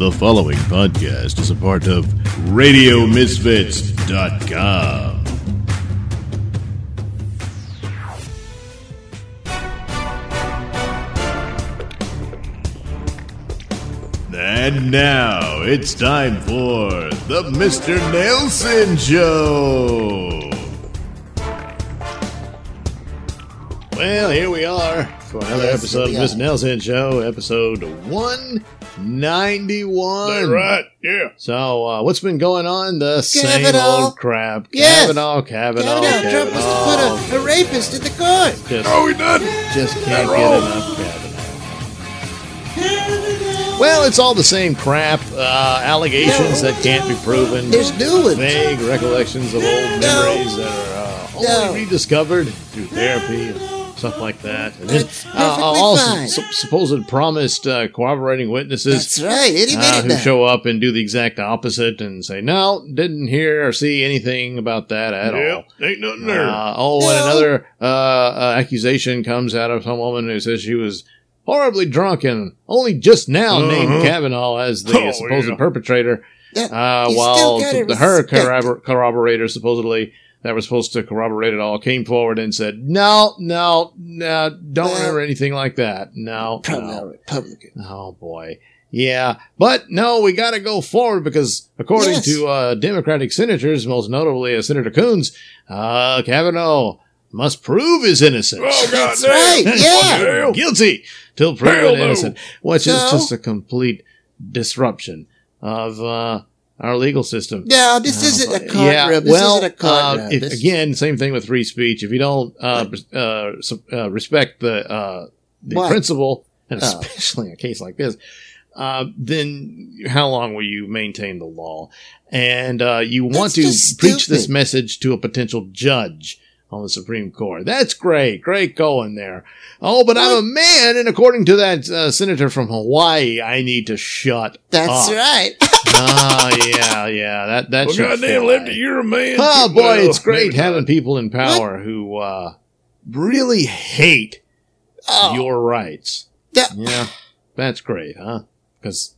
The following podcast is a part of RadioMisfits.com. And now it's time for the Mr. Nailsin Show. Well, here we are for another Yes, episode of Mr. Nailsin Show, episode 191. right, yeah. So, uh, what's been going on? The same Kavanaugh. old crap. Yes. Kavanaugh, Kavanaugh, Kavanaugh, Trump wants to put a, a rapist in the court. Just, Oh, he done? just can't That get wrong. enough Kavanaugh. Well, it's all the same crap. Uh, allegations that can't be proven. There's new ones. Vague recollections of old No. memories that are uh, only No. rediscovered through therapy and stuff like that. And then That's uh, all su- supposed promised uh, corroborating witnesses That's right. Uh, who now. show up and do the exact opposite and say, no, didn't hear or see anything about that at all. Ain't nothing there. Uh, oh, and No. another uh, uh, accusation comes out of some woman who says she was horribly drunk and only just now Uh-huh. named Kavanaugh as the Oh, supposed yeah. perpetrator, uh, while the, her corrobor- corroborator supposedly that was supposed to corroborate it all came forward and said, no, no, no, don't Well- remember anything like that. No, Probably no. Republican. Oh boy. Yeah, but no, we got to go forward because according Yes. to uh, Democratic senators, most notably uh, Senator Coons, uh, Kavanaugh must prove his innocence. oh, God That's right, yeah. Guilty till proven Hell innocent, which is just a complete disruption of uh, our legal system. No, this Oh, isn't a but- courtroom. this well, isn't a courtroom. uh, if- This- again, same thing with free speech. If you don't uh, uh, uh, respect the uh, the What? principle, and Oh. especially in a case like this, uh, then how long will you maintain the law? And uh, you want That's to preach this message to a potential judge on the Supreme Court. That's great, great going there. Oh, but I'm a man, and according to that uh, senator from Hawaii, I need to shut That's up. right. Ah, yeah, yeah. That that Well, should goddamn, fly. Lefty, you're a man. Oh boy, Well, it's great having not. people in power who uh, really hate Oh, your rights. that- Yeah, that's great, huh? Because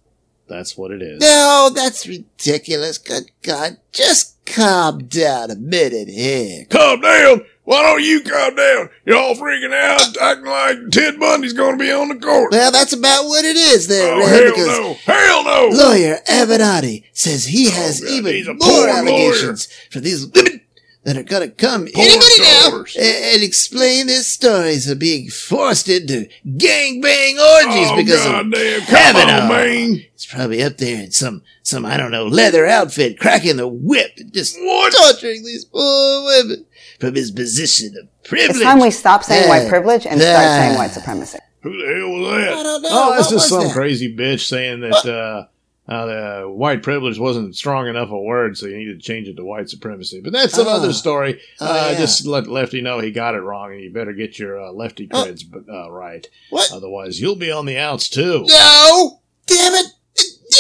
that's what it is. no, that's ridiculous. Good God. Just calm down a minute here. Calm down. Why don't you calm down? You're all freaking out, acting like Ted Bundy's going to be on the court. Well, that's about what it is there, oh, hell because no. Hell no. lawyer Avenatti says he oh, has Oh, God, even more poor allegations for these women that are going to come any minute now and, explain their stories of being forced into gangbang orgies oh, because of goddamn. Come on, man. It's probably up there in some, some, I don't know, leather outfit, cracking the whip, and just What? torturing these poor women from his position of privilege. It's time we stop saying Yeah. white privilege and start saying white supremacy. Who the hell was I that? don't know. oh, that's what just some that? crazy bitch saying that uh, uh, the white privilege wasn't strong enough a word, so you needed to change it to white supremacy. But that's Oh. another story. Oh, uh, yeah. Just let Lefty know he got it wrong, and you better get your uh, lefty Oh. creds uh, right. What? Otherwise, you'll be on the outs too. No! Damn it!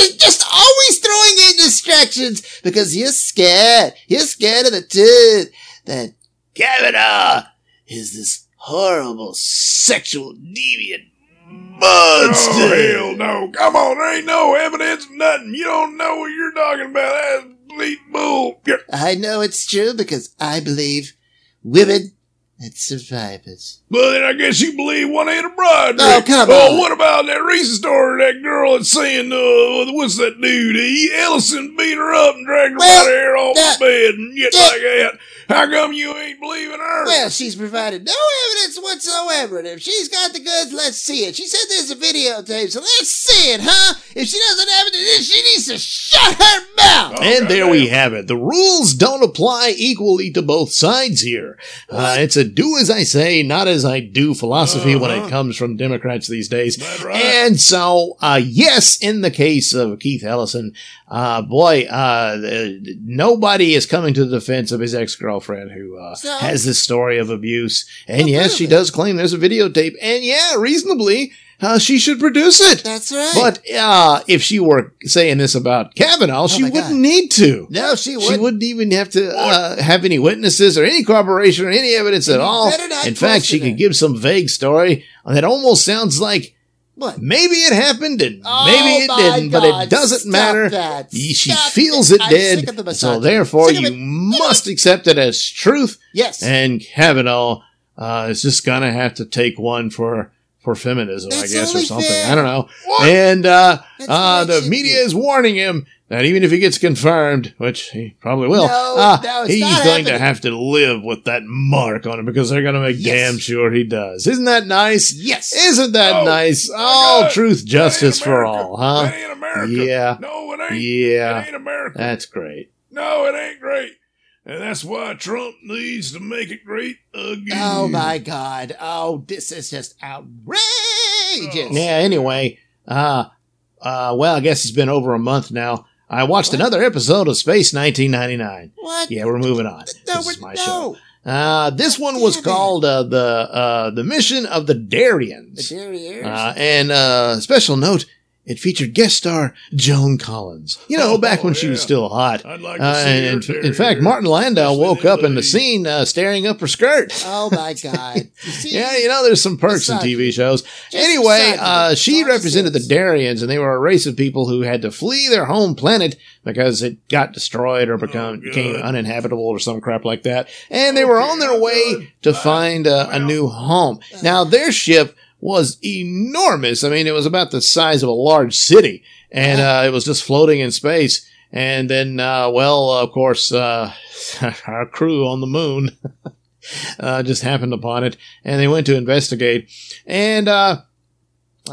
You're just always throwing in distractions because you're scared. You're scared of the truth that Kavanaugh is this horrible sexual deviant monster. Oh, hell no. Come on. There ain't no evidence nothing. You don't know what you're talking about. That's complete bull. I know it's true because I believe women and survivors. Well, then I guess you believe one ain't a bride. Oh, Rick. come Oh, on. what about that recent story? That girl that's saying, uh, what's that dude? He Ellison beat her up and dragged her Well, by the hair off that- the bed and shit that- like that. How come you ain't believing her? Well, she's provided no evidence whatsoever. And if she's got the goods, let's see it. She said there's a videotape, so let's see it, huh? If she doesn't have it, then she needs to shut her mouth. Oh, And there we have it. The rules don't apply equally to both sides here. Uh, it's a do as I say, not as I do philosophy when it Uh-huh. comes from Democrats these days. Right. And so, uh, yes, in the case of Keith Ellison, uh, boy, uh, nobody is coming to the defense of his ex-girlfriend who, uh, So? has this story of abuse. And yes, she does claim there's a videotape. And yeah, reasonably, uh, she should produce it. That's right. But uh, if she were saying this about Kavanaugh, she Oh my wouldn't God. need to. no, she She wouldn't. wouldn't even have to uh, have any witnesses or any corroboration or any evidence at all. In fact, she could give some vague story that almost sounds like What? Maybe it happened and Oh maybe it didn't, but it doesn't stop matter. that. She Stop feels it. it did, the so therefore you it. must accept it as truth. Yes. And Kavanaugh uh, is just gonna have to take one for for feminism, That's I guess, or something. fair. I don't know. What? And uh, uh, the way it the should media is warning him that even if he gets confirmed, which he probably will, No, uh, no, he's going to have to live with that mark on him because they're going to make Yes. damn sure he does. Isn't that nice? yes. Isn't that Oh, nice? All Oh, truth, justice for all, huh? That ain't America. Yeah. No, it ain't. Yeah. It ain't America. That's great. no, it ain't great. And that's why Trump needs to make it great again. Oh my God! Oh, this is just outrageous. Yeah, anyway, uh, uh, well, I guess it's been over a month now. I watched What? another episode of Space 1999. What? Yeah, we're moving on. No, this is my no. show. Uh, this one was Damn called uh, the uh, the mission of the The Darians. Uh, and uh, special note, it featured guest star Joan Collins. You know, Oh, back when she was still hot. I'd like to Uh, see and her in, in fact, Martin Landau Yes, woke they up in the scene uh, staring up her skirt. oh my God! You see? Yeah, you know, there's some perks in TV shows. Just anyway, uh, she all it represented the is. Darians, and they were a race of people who had to flee their home planet because it got destroyed or become, Oh, became uninhabitable or some crap like that. And they were on their way good. to find uh, a well. new home. Now, their ship was enormous. I mean, it was about the size of a large city, and uh, it was just floating in space. And then, uh, well, of course, uh, our crew on the moon uh, just happened upon it, and they went to investigate. And uh,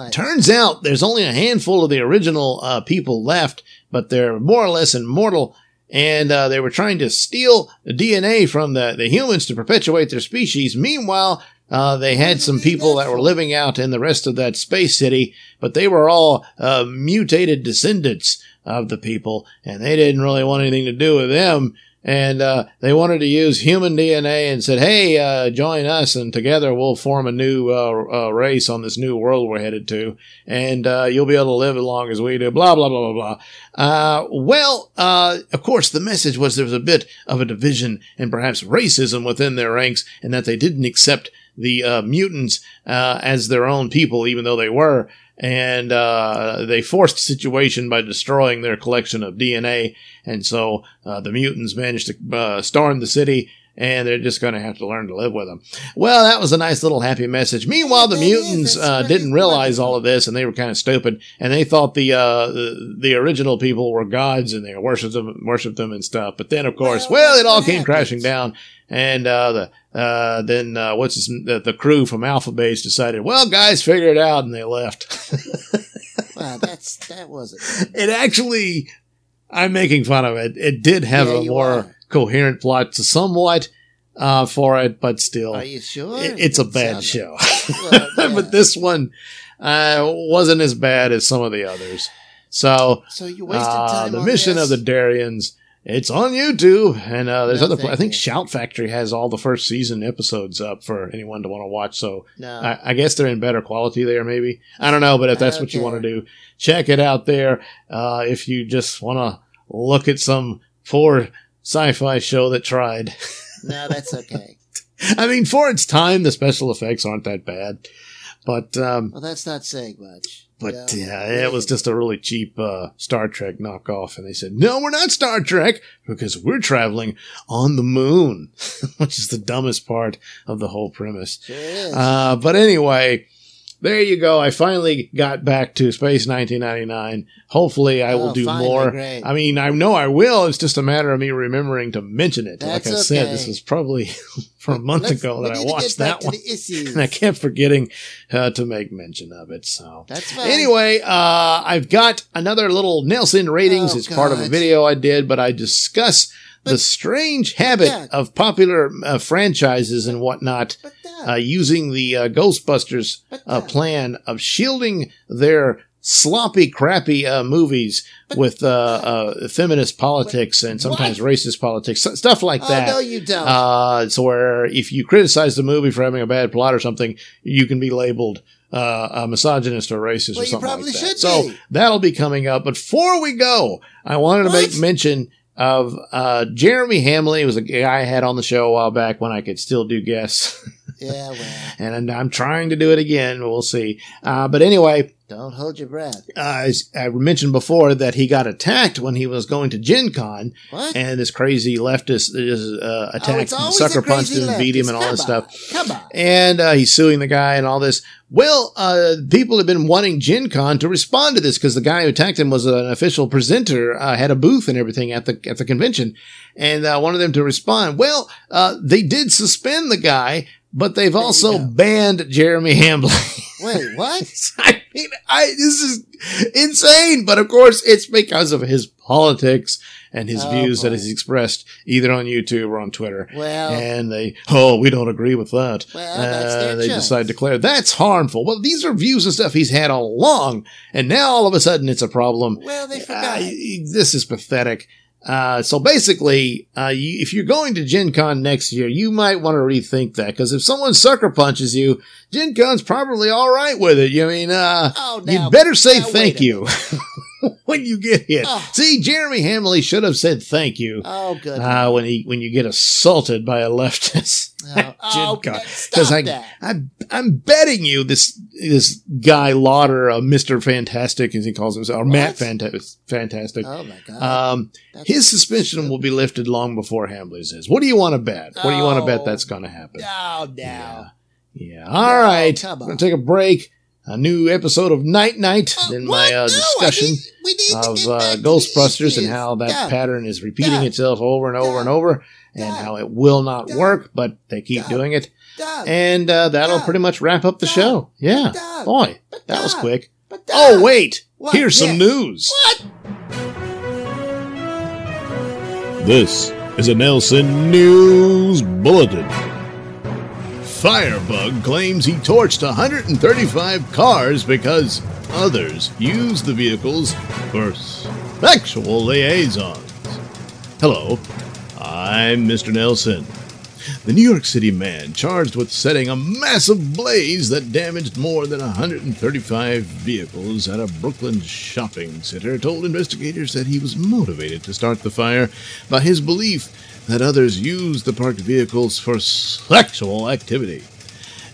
turns out there's only a handful of the original uh, people left, but they're more or less immortal. And uh, they were trying to steal DNA from the, the humans to perpetuate their species. Meanwhile, uh, they had some people that were living out in the rest of that space city, but they were all uh, mutated descendants of the people, and they didn't really want anything to do with them. And uh, they wanted to use human DNA and said, "Hey, uh, join us, and together we'll form a new uh, uh, race on this new world we're headed to, and uh, you'll be able to live as long as we do." Blah blah blah blah blah. Uh, well, uh, of course, the message was there was a bit of a division and perhaps racism within their ranks, and that they didn't accept the uh, mutants uh, as their own people, even though they were. And uh, they forced the situation by destroying their collection of DNA. And so uh, the mutants managed to uh, storm the city, and they're just going to have to learn to live with them. Well, that was a nice little happy message. Meanwhile, the mutants uh, didn't realize all of this, and they were kind of stupid, and they thought the uh, the, the original people were gods, and they worshipped them, worshipped them and stuff. But then, of course, Well, well, it all came happens. crashing down, and uh, the uh, then uh, what's his, the, the crew from Alpha Base decided, well, guys, figure it out, and they left. Wow, that's that wasn't. it actually, I'm making fun of it. It did have Yeah, a more are. Coherent plot, to somewhat uh, for it, but still, Are you sure? it- it's a bad show. Well, yeah. but this one uh, wasn't as bad as some of the others. So So you wasted uh, time. the on mission this? of the Darians. It's on YouTube, and uh, there's No, other. I think you. Shout Factory has all the first season episodes up for anyone to want to watch. So No. I, I guess they're in better quality there, maybe. I don't know, but if that's what you want to do, check it out there. Uh, if you just want to look at some poor sci-fi show that tried. no, that's okay. I mean, for its time, the special effects aren't that bad, but um, Well, that's not saying much. but know? yeah, it was just a really cheap uh, Star Trek knockoff, and they said, "No, we're not Star Trek because we're traveling on the moon," which is the dumbest part of the whole premise. Sure is. Uh, but anyway, there you go. I finally got back to Space 1999. Hopefully, I will Oh, do finally, more. great. I mean, I know I will. It's just a matter of me remembering to mention it. That's like I said, this was probably from a month Let's- ago that I watched that one. And I kept forgetting uh, to make mention of it. So That's fine. Anyway, uh, I've got another little Nailsin ratings. Oh, it's part of a video I did, but I discuss the strange habit Yeah. of popular uh, franchises and whatnot uh, using the uh, Ghostbusters uh, plan of shielding their sloppy, crappy uh, movies But- with uh, uh, feminist politics and sometimes racist politics, stuff like oh, that. no, you don't. Uh, so where if you criticize the movie for having a bad plot or something, you can be labeled uh, a misogynist or racist Well, or something probably like that. should So that'll be coming up. But before we go, I wanted to make mention of uh, Jeremy Hambly. Was a guy I had on the show a while back when I could still do guests. Yeah, well, and I'm trying to do it again. We'll see. Uh, but anyway, don't hold your breath. uh, as I mentioned before that he got attacked when he was going to Gen Con, What? and this crazy leftist uh, uh, Oh, attacked, always sucker punched him, beat him, and all this stuff. Come on. And uh, he's suing the guy and all this. Well, uh, people have been wanting Gen Con to respond to this because the guy who attacked him was an official presenter, uh, had a booth and everything at the at the convention, and uh, wanted them to respond. Well, uh, they did suspend the guy, but they've also banned Jeremy Hambly. Wait, what? I mean, I this is insane, but of course it's because of his politics and his Oh, views that he's expressed either on YouTube or on Twitter. Well, And they, oh, we don't agree with that. Well, Uh, they choice. decide to declare that's harmful. Well, these are views and stuff he's had all along, and now all of a sudden it's a problem. well, they Uh, forgot. this is pathetic. Uh, so basically, uh, you, if you're going to Gen Con next year, you might want to rethink that because if someone sucker punches you, Gen Con's probably all right with it. You mean, uh, oh, now, you better say thank you when you get hit. Oh. See, Jeremy Hambly should have said thank you Oh, good. uh, when he when you get assaulted by a leftist. oh, oh, stop I, that. I, I'm betting you this this guy Lauder, uh, Mister Fantastic, as he calls himself, or Matt What? Fanta- Fantastic. Oh my god. Um, That's- his suspension will be lifted long before Hambly's is. What do you want to bet? What do you want to bet Oh. that's going to happen? oh, no. Yeah. Yeah. All right. come We're going to take a break. A new episode of Night Knight Oh, in my uh, I discussion need- we need of uh, back to the Ghostbusters and how that Doug, pattern is repeating Doug, itself over and over Doug, and over, and Doug, how it will not Doug, work, but they keep Doug, doing it. Doug, And uh, that'll Doug, pretty much wrap up the Doug, show. Yeah. Doug, Boy, but that was quick. Oh, wait. What? Here's some news. What? This is a Nailsin News Bulletin. Firebug claims he torched 135 cars because others used the vehicles for sexual liaisons. Hello, I'm Mr. Nailsin. The New York City man charged with setting a massive blaze that damaged more than 135 vehicles at a Brooklyn shopping center told investigators that he was motivated to start the fire by his belief that others used the parked vehicles for sexual activity.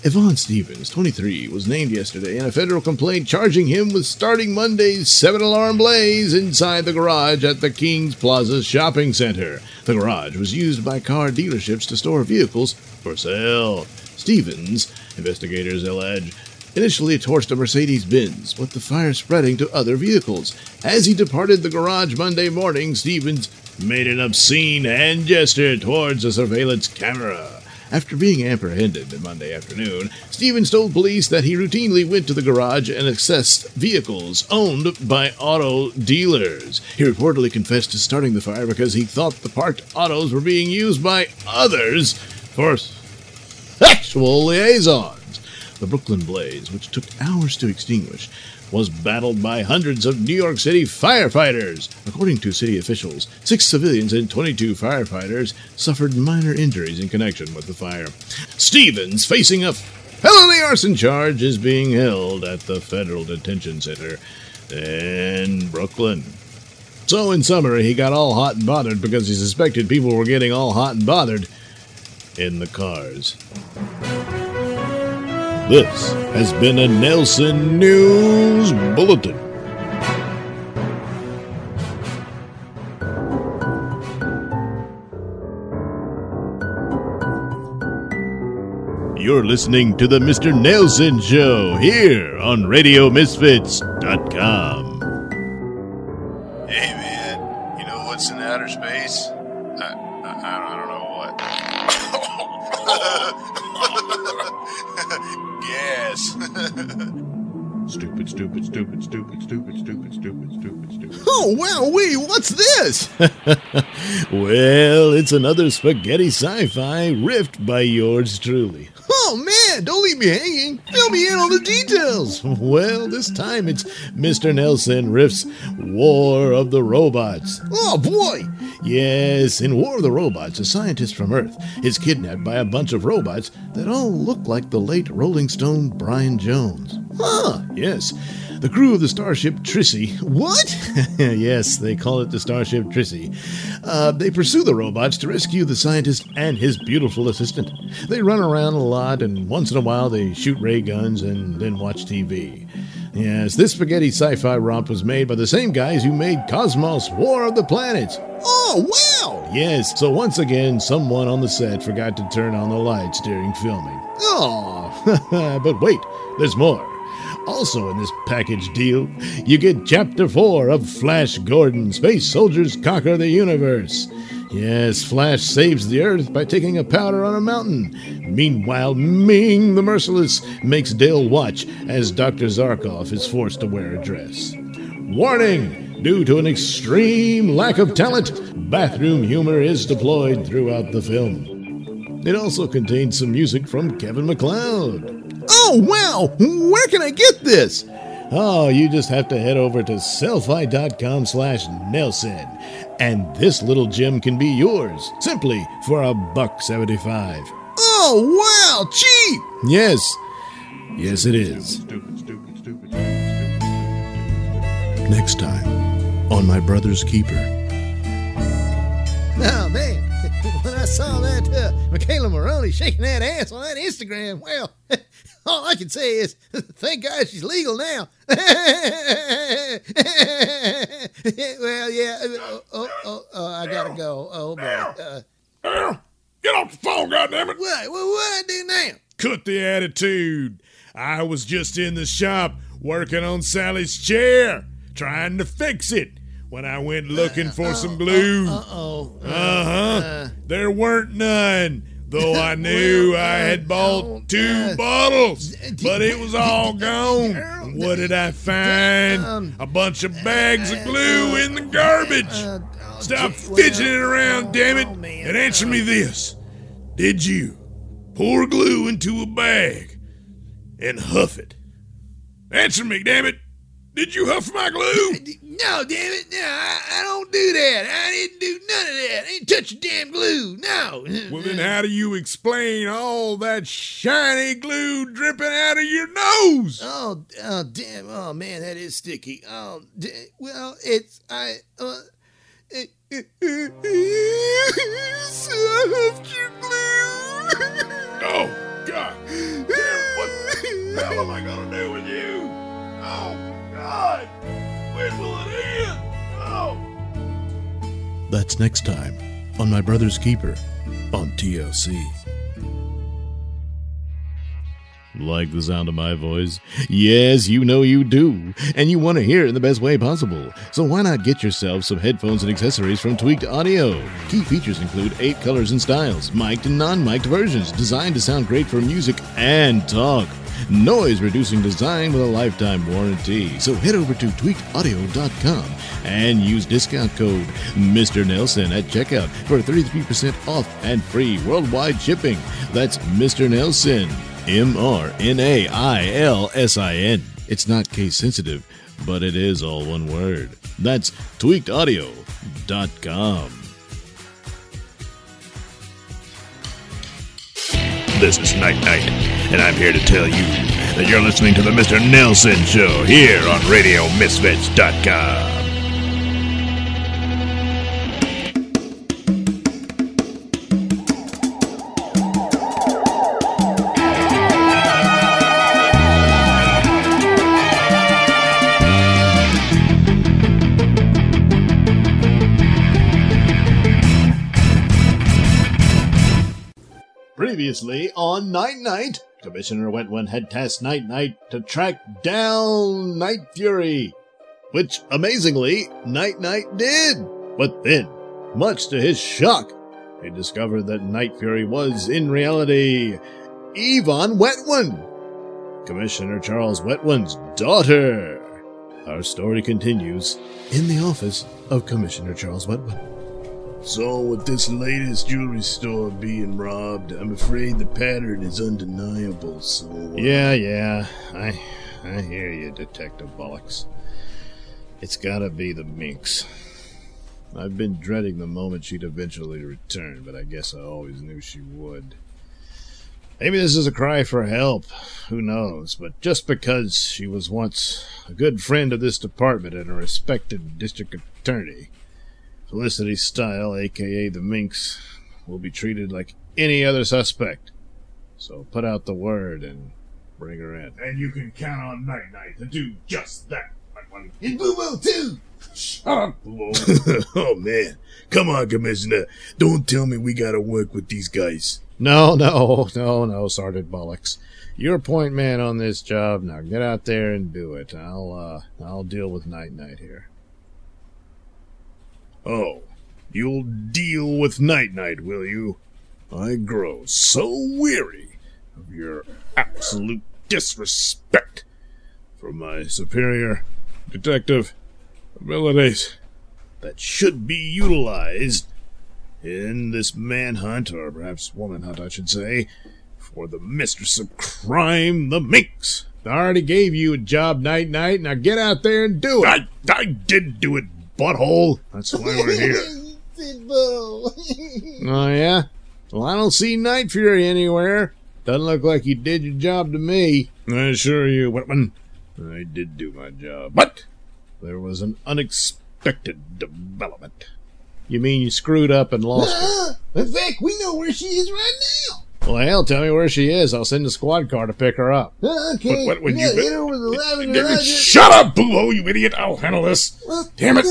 Yvonne Stevens, 23, was named yesterday in a federal complaint charging him with starting Monday's seven alarm blaze inside the garage at the Kings Plaza shopping center. The garage was used by car dealerships to store vehicles for sale. Stevens, investigators allege, initially torched a Mercedes Benz, with the fire spreading to other vehicles. As he departed the garage Monday morning, Stevens made an obscene hand gesture towards a surveillance camera. After being apprehended Monday afternoon, Stevens told police that he routinely went to the garage and accessed vehicles owned by auto dealers. He reportedly confessed to starting the fire because he thought the parked autos were being used by others for sexual liaisons. The Brooklyn blaze, which took hours to extinguish, was battled by hundreds of New York City firefighters. According to city officials, six civilians and 22 firefighters suffered minor injuries in connection with the fire. Stevens, facing a felony arson charge, is being held at the Federal Detention Center in Brooklyn. So, in summary, he got all hot and bothered because he suspected people were getting all hot and bothered in the cars. This has been a Nailsin News Bulletin. You're listening to the Mr. Nailsin Show here on RadioMisfits.com. Hey man, you know what's in outer space? I, I, I don't know what. Gas. Stupid, stupid, stupid, stupid, stupid, stupid, stupid, stupid, stupid. Oh wow, wee, what's this? well, it's another spaghetti sci-fi riffed by yours truly. Oh man, don't leave me hanging. Fill me in on the details. Well, this time it's Mr. Nailsin riffs War of the Robots. Oh boy. Yes, in War of the Robots, a scientist from Earth is kidnapped by a bunch of robots that all look like the late Rolling Stone Brian Jones. Huh, yes. The crew of the starship Trissy. What? yes, they call it the starship Trissy. Uh, they pursue the robots to rescue the scientist and his beautiful assistant. They run around a lot, and once in a while they shoot ray guns and then watch TV. Yes, this spaghetti sci fi romp was made by the same guys who made Cosmos War of the Planets. Oh, wow! Yes, so once again, someone on the set forgot to turn on the lights during filming. Oh, but wait, there's more. Also, in this package deal, you get Chapter 4 of Flash Gordon Space Soldiers Conquer the Universe. Yes, Flash saves the Earth by taking a powder on a mountain. Meanwhile, Ming the Merciless makes Dale watch as Dr. Zarkov is forced to wear a dress. Warning! Due to an extreme lack of talent, bathroom humor is deployed throughout the film. It also contains some music from Kevin MacLeod. Oh, wow! Where can I get this? Oh, you just have to head over to sellfy.com slash Nailsin. And this little gem can be yours, simply for a buck seventy-five. Oh, wow! Cheap! Yes. Yes, it is. Stupid, stupid, stupid. Next time on My Brother's Keeper. Oh, man. When I saw that uh, McKayla Maroney shaking that ass on that Instagram, well, all I can say is, thank God she's legal now. well, yeah. Oh, oh, oh, oh, I gotta go. Oh, boy. Uh, Get off the phone, goddammit! what? What, what I do now? Cut the attitude. I was just in the shop working on Sally's chair, trying to fix it, when I went looking for some glue. Uh-oh. Uh huh. There weren't none. Though I knew I had bought two bottles, but it was all gone. What did I find? A bunch of bags of glue in the garbage. Stop fidgeting around, damn it, man, and answer me this. Did you pour glue into a bag and huff it? Answer me, damn it. Did you huff my glue? No, damn it. No, I, I don't do that. I didn't do none of that. I didn't touch a damn glue. No. Well, then how do you explain all that shiny glue dripping out of your nose? Oh, oh, damn. Oh, man, that is sticky. Oh, well, it's, I, uh, it, it, so I huffed your glue. Oh, God. Damn, what the hell am I gonna do with you? Oh, God. When will it end? Oh. That's next time on My Brother's Keeper on TLC. Like the sound of my voice? Yes, you know you do. And you want to hear it in the best way possible. So why not get yourself some headphones and accessories from Tweaked Audio? Key features include eight colors and styles, mic'd and non mic'd versions, designed to sound great for music and talk. Noise reducing design with a lifetime warranty. So head over to tweakedaudio.com and use discount code Mr. Nailsin at checkout for 33% off and free worldwide shipping. That's Mr. Nailsin. M R N A I L S I N. It's not case sensitive, but it is all one word. That's tweakedaudio.com. This is Night Knight, and I'm here to tell you that you're listening to the Mr. Nailsin Show here on RadioMisfits.com. on Night Knight, Commissioner Wetone had tasked Night Knight to track down Night Fury, which amazingly Night Knight did. But then, much to his shock, he discovered that Night Fury was in reality Yvonne Wetone, Commissioner Charles Wetone's daughter. Our story continues in the office of Commissioner Charles Wetone. So, with this latest jewelry store being robbed, I'm afraid the pattern is undeniable. So, uh, Yeah, yeah. I I hear you, Detective Bollocks. It's gotta be the minx. I've been dreading the moment she'd eventually return, but I guess I always knew she would. Maybe this is a cry for help. Who knows? But just because she was once a good friend of this department and a respected district attorney, Felicity Style, aka the Minx, will be treated like any other suspect. So put out the word and bring her in. And you can count on Night Knight to do just that. Wetman. And Boo Boo too. Shut up, Boo-Boo. oh man, come on, Commissioner. Don't tell me we gotta work with these guys. No, no, no, no, Sergeant Bullocks. You're point man on this job. Now get out there and do it. I'll uh I'll deal with Night Knight here. Oh, you'll deal with Night Knight, will you? I grow so weary of your absolute disrespect for my superior detective abilities that should be utilized in this manhunt, or perhaps woman hunt, I should say, for the mistress of crime, the minx. I already gave you a job, Night Knight. Now get out there and do it. I, I did do it, butthole. That's why we're here. Sid Boo. Oh yeah? Well, I don't see Night Fury anywhere. Doesn't look like you did your job to me. I assure you, Whitman, I did do my job. But there was an unexpected development. You mean you screwed up and lost her? In fact, we know where she is right now. Well, hell, tell me where she is. I'll send a squad car to pick her up. Okay. But what would we you gotta bet- hit her with a lavender light. Shut up, Boo-Ho, you idiot! I'll handle this. Damn it!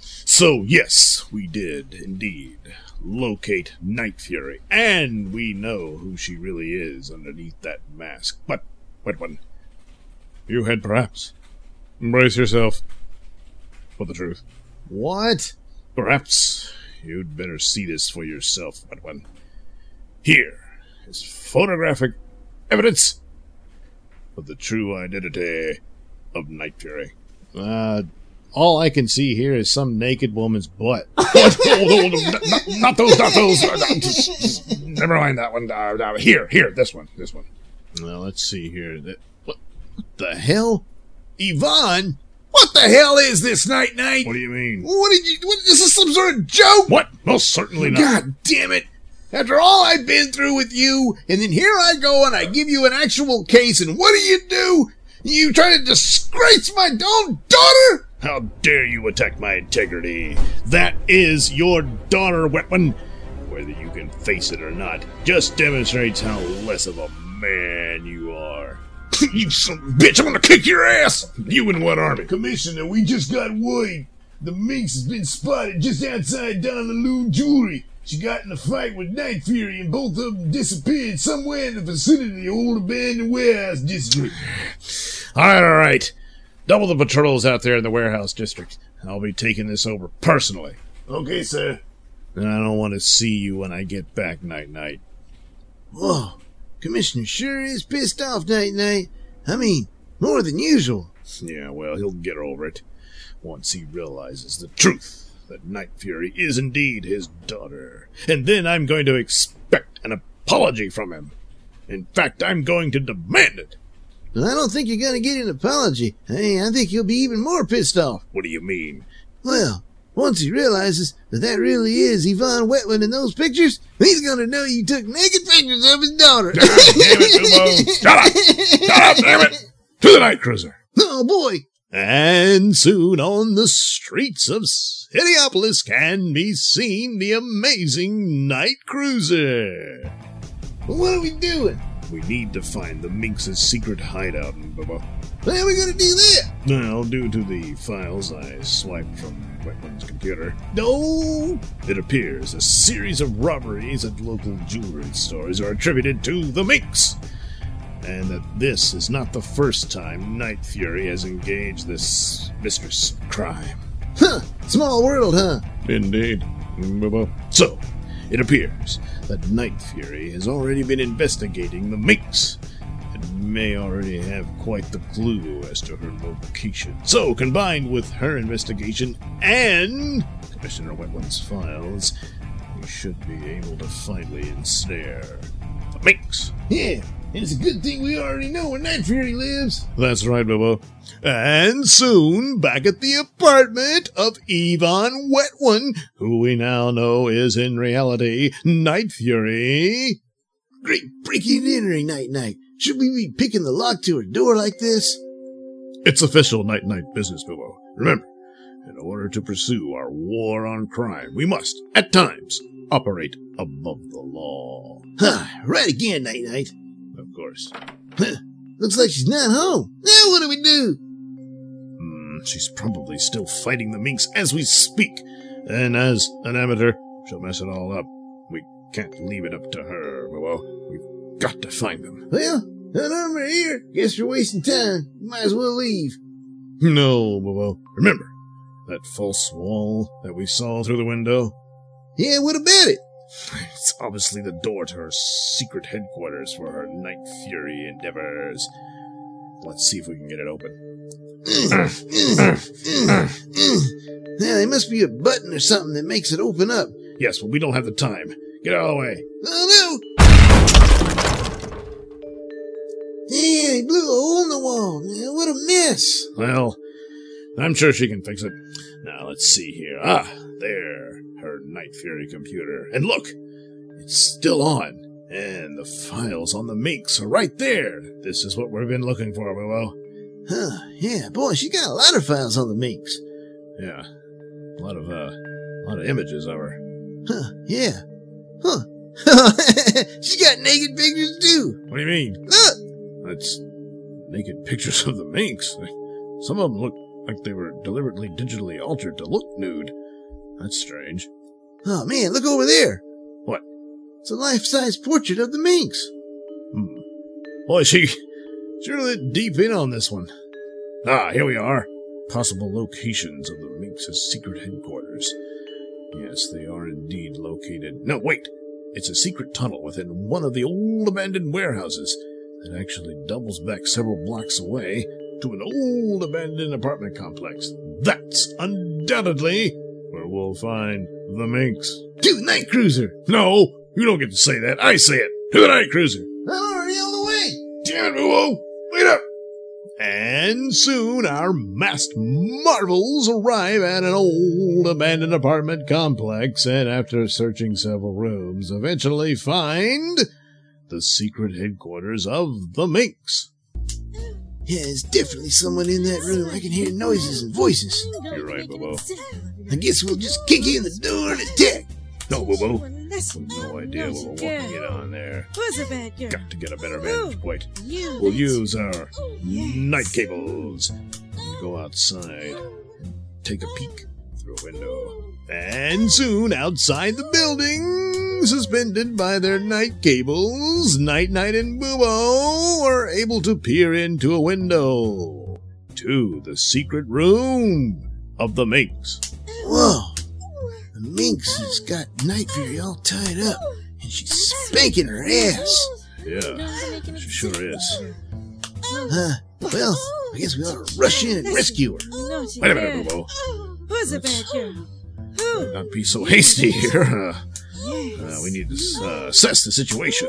So, yes, we did indeed locate Night Fury, and we know who she really is underneath that mask. But, Whitman, you had perhaps embrace yourself for the truth. What? Perhaps you'd better see this for yourself, Whitman. Here is photographic evidence of the true identity of Night Fury. Uh, all I can see here is some naked woman's butt. Oh, no, no, not, not- not those, not those. Uh, just- just- never mind that one. Uh, uh, here, here, this one, this one. Well, let's see here. That what, what the hell? Yvonne? What the hell is this night knight? What do you mean? What did you? What is this some sort of joke? What? Most certainly not. God damn it! After all I've been through with you, and then here I go and I give you an actual case, and what do you do? You try to disgrace my own daughter? How dare you attack my integrity? That is your daughter, Whitman. Whether you can face it or not, just demonstrates how less of a man you are. you son of a bitch, I'm gonna kick your ass! You in what army? Commissioner, we just got word. The minx has been spotted just outside Donna Loon Jewelry. She got in a fight with Night Fury, and both of them disappeared somewhere in the vicinity of the old abandoned warehouse district. Alright, alright. Double the patrols out there in the warehouse district. I'll be taking this over personally. Okay, sir. And I don't want to see you when I get back, Night Knight. Whoa. Commissioner sure is pissed off, Night Knight. I mean, more than usual. Yeah, well, he'll get over it once he realizes the truth that Night Fury is indeed his daughter. And then I'm going to expect an apology from him. In fact, I'm going to demand it. But I don't think you're gonna get an apology. Hey, I think he'll be even more pissed off. What do you mean? Well, once he realizes that that really is Yvonne Wetland in those pictures, he's gonna know you took naked pictures of his daughter. damn it! Shut up! Shut up, damn it! To the night cruiser! oh boy. And soon on the streets of Cityopolis can be seen the amazing Night Cruiser. What are we doing? We need to find the Minx's secret hideout in Bubba. How are we gonna do that? Now, due to the files I swiped from Wetland's computer, No. it appears a series of robberies at local jewelry stores are attributed to the Minx. And that this is not the first time Night Fury has engaged this mistress of crime. Huh. Small world, huh? Indeed. So, it appears that Night Fury has already been investigating the Minx and may already have quite the clue as to her location. So, combined with her investigation and Commissioner Wetland's files, we should be able to finally ensnare the Minx. Yeah. And it's a good thing we already know where Night Fury lives. That's right, Bobo. And soon back at the apartment of Yvonne Wetone, who we now know is in reality Night Fury. great breaking and entering night knight. Should we be picking the lock to her door like this? It's official night knight business, Bilbo. Remember, in order to pursue our war on crime, we must, at times, operate above the law. Huh, right again, night knight. Of. Looks like she's not home. Now what do we do? Hmm, she's probably still fighting the minx as we speak. And as an amateur, she'll mess it all up. We can't leave it up to her, Bilbo. We've got to find them. Well, 'em are here. Guess we're wasting time. Might as well leave. No, Bilbo. Remember, that false wall that we saw through the window? Yeah, what about it? It's obviously the door to her secret headquarters for her Night Fury endeavors. Let's see if we can get it open. Now, there must be a button or something that makes it open up. Yes, but we don't have the time. Get out of the way. Oh no! Yeah, he blew a hole in the wall. What a mess. Well, I'm sure she can fix it. Now, let's see here. Ah, there. Her Night Fury computer. And look! It's still on. And the files on the minx are right there. This is what we've been looking for, Willow. Huh, yeah, boy, she got a lot of files on the minx. Yeah. A lot of, uh, a lot of images of her. Huh, yeah. Huh. she got naked pictures too. What do you mean? Look! That's naked pictures of the minx. Some of them look like they were deliberately digitally altered to look nude. That's strange. Oh man, look over there. What? It's a life-size portrait of the minx. Hmm. Boy, she sure lit deep in on this one. Ah, here we are. Possible locations of the Minx' secret headquarters. Yes, they are indeed located. No, wait! It's a secret tunnel within one of the old abandoned warehouses that actually doubles back several blocks away to an old abandoned apartment complex. That's undoubtedly we'll find the Minx. To the night cruiser. No, you don't get to say that. I say it. To the night cruiser. I'm already on the way. Damn it, Uwo! Wait up! And soon our masked marvels arrive at an old abandoned apartment complex, and after searching several rooms, eventually find the secret headquarters of the Minx. Yeah, there's definitely someone in that room. I can hear noises and voices. You're right, Bobo. I guess we'll just kick in the door and attack. No, Bobo. We've no idea what we're walking in on there. Who's a bad girl? Got to get a better vantage point. We'll use our oh, night cables and go outside and take a oh. peek through a window. And soon, outside the building, suspended by their night cables, Night Knight and Boobo are able to peer into a window to the secret room of the Minx. Whoa. The minx has got Night Fury all tied up, and she's spanking her ass. Yeah, she sure is. Huh. Well, I guess we ought to rush in and rescue her. Wait a minute, can't. Who's a bad girl? Who? Not be so hasty here. Uh, uh, we need to uh, assess the situation.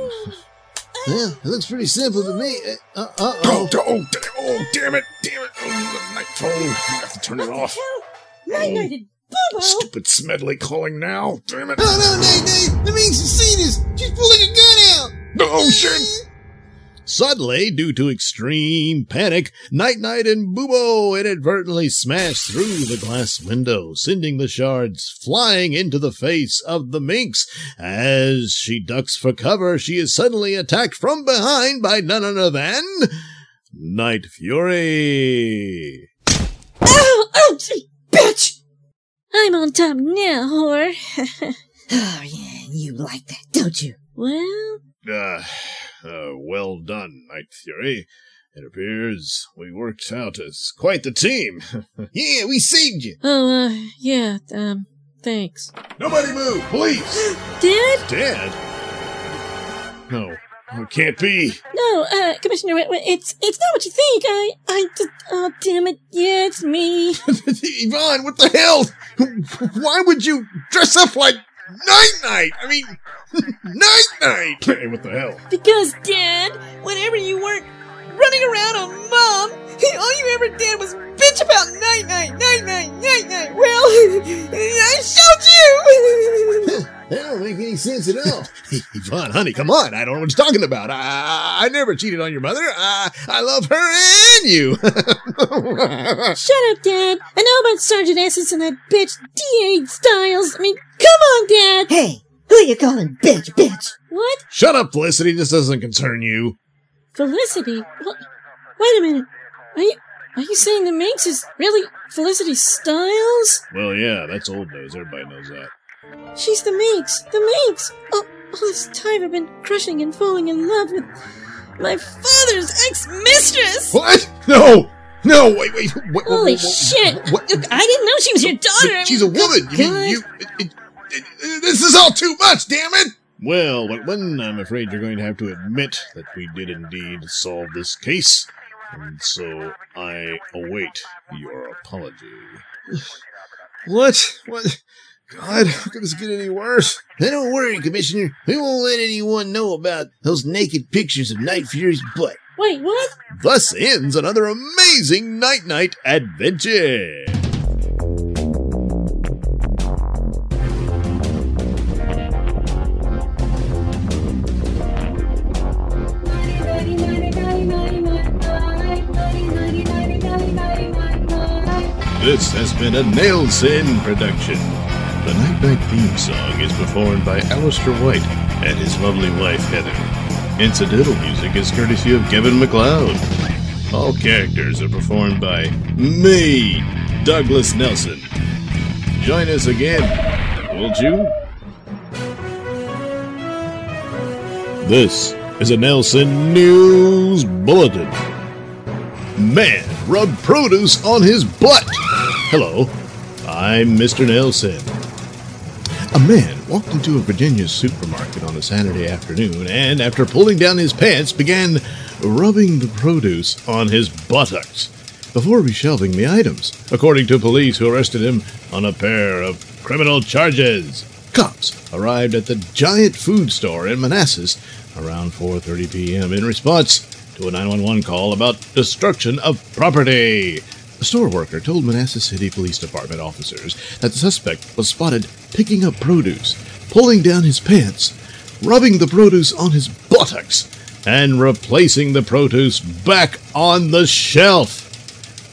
Well, it looks pretty simple to me. Uh, uh, Oh, oh. oh, oh, damn it, damn it. Oh, the night phone. I have to turn it off. Night Knight and Bubbo. Uh-huh. Stupid Smedley calling now. Damn it. Oh no, Night Knight! The minx has seen us! She's pulling a gun out! Oh, uh-huh. shit. Suddenly, due to extreme panic, Night Knight and Boobo inadvertently smash through the glass window, sending the shards flying into the face of the minx. As she ducks for cover, she is suddenly attacked from behind by none other than Night Fury. Oh, oh, bitch! I'm on top now, whore. Oh, yeah, you like that, don't you? well, Uh, uh, well done, Night Fury. It appears we worked out as quite the team. Yeah, we saved you! oh, uh, yeah, um, thanks. Nobody move, please. Dad? Dad? No, it can't be. No, uh, Commissioner, it's, it's not what you think. I, I, just, oh, damn it. Yeah, it's me. Yvonne, what the hell? Why would you dress up like Night Knight? I mean, Night Knight! Hey, what the hell? Because, Dad, whenever you weren't running around on Mom, all you ever did was bitch about night knight, night knight, night knight. Well, I showed you. That don't make any sense at all. Yvonne, honey, come on. I don't know what you're talking about. I, I never cheated on your mother. I, I love her and you. Shut up, Dad. I know about Sergeant Essence and that bitch D.A. Styles. I mean, come on, Dad. Hey, who you calling bitch, bitch? What? Shut up, Felicity. This doesn't concern you. Felicity? What? Wait a minute. Are you, are you saying the Minx is really Felicity Styles? Well, yeah, that's old news. Everybody knows that. She's the Minx. The Minx. Oh, all this time I've been crushing and falling in love with my father's ex-mistress. What? No! No, wait, wait. What, Holy what- what- shit! What? Look, I didn't know she was your daughter. She's a woman. You mean you? it- it- it- this is all too much. Damn it! Well, but when I'm afraid you're going to have to admit that we did indeed solve this case, and so I await your apology. What? What? God, how could this get any worse? Hey, don't worry, Commissioner. We won't let anyone know about those naked pictures of Night Fury's butt. Wait, what? Thus ends another amazing Night Knight adventure. This has been a Nailsin production. The Night Knight theme song is performed by Alistair White and his lovely wife Heather. Incidental music is courtesy of Kevin MacLeod. All characters are performed by me, Douglas Nelson. Join us again, won't you? This is a Nailsin News Bulletin. Man rubbed produce on his butt. Hello, I'm Mr. Nailsin. A man walked into a Virginia supermarket on a Saturday afternoon and, after pulling down his pants, began rubbing the produce on his buttocks before reshelving the items, according to police who arrested him on a pair of criminal charges. Cops arrived at the giant food store in Manassas around 4:30 p.m. in response to a 911 call about destruction of property. A store worker told Manassas City Police Department officers that the suspect was spotted picking up produce, pulling down his pants, rubbing the produce on his buttocks, and replacing the produce back on the shelf.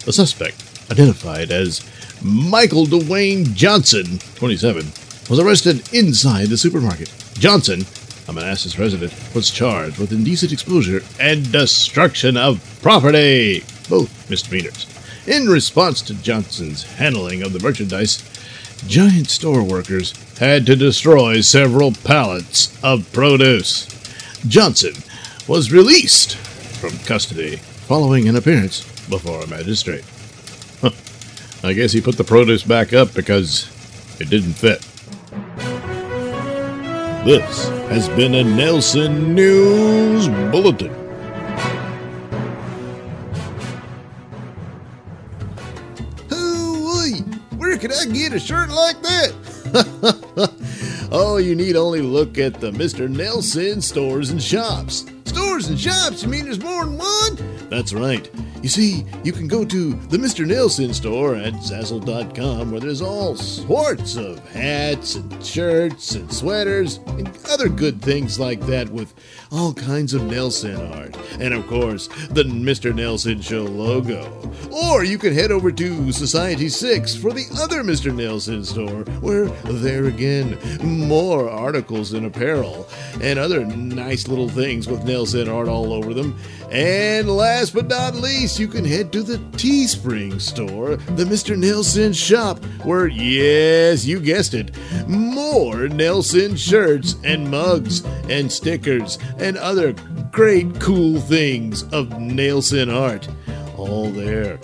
The suspect, identified as Michael Dwayne Johnson, 27, was arrested inside the supermarket. Johnson, a Manassas resident, was charged with indecent exposure and destruction of property, both misdemeanors. In response to Johnson's handling of the merchandise, giant store workers had to destroy several pallets of produce. Johnson was released from custody following an appearance before a magistrate. I guess he put the produce back up because it didn't fit. This has been a Nailsin News Bulletin. Hooey! Where could I get a shirt like that? oh, you need only look at the Mr. Nailsin stores and shops. Stores and shops? You mean there's more than one? That's right. You see, you can go to the Mr. Nailsin store at Zazzle.com where there's all sorts of hats and shirts and sweaters and other good things like that with all kinds of Nailsin art. And of course, the Mr. Nailsin Show logo. Or you can head over to Society 6 for the other Mr. Nailsin store, where there again, more articles and apparel and other nice little things with Nailsin art all over them. And last but not least, you can head to the Teespring store, the Mr. Nailsin shop, where, yes, you guessed it, more Nailsin shirts and mugs and stickers and other great cool things of Nailsin art. All there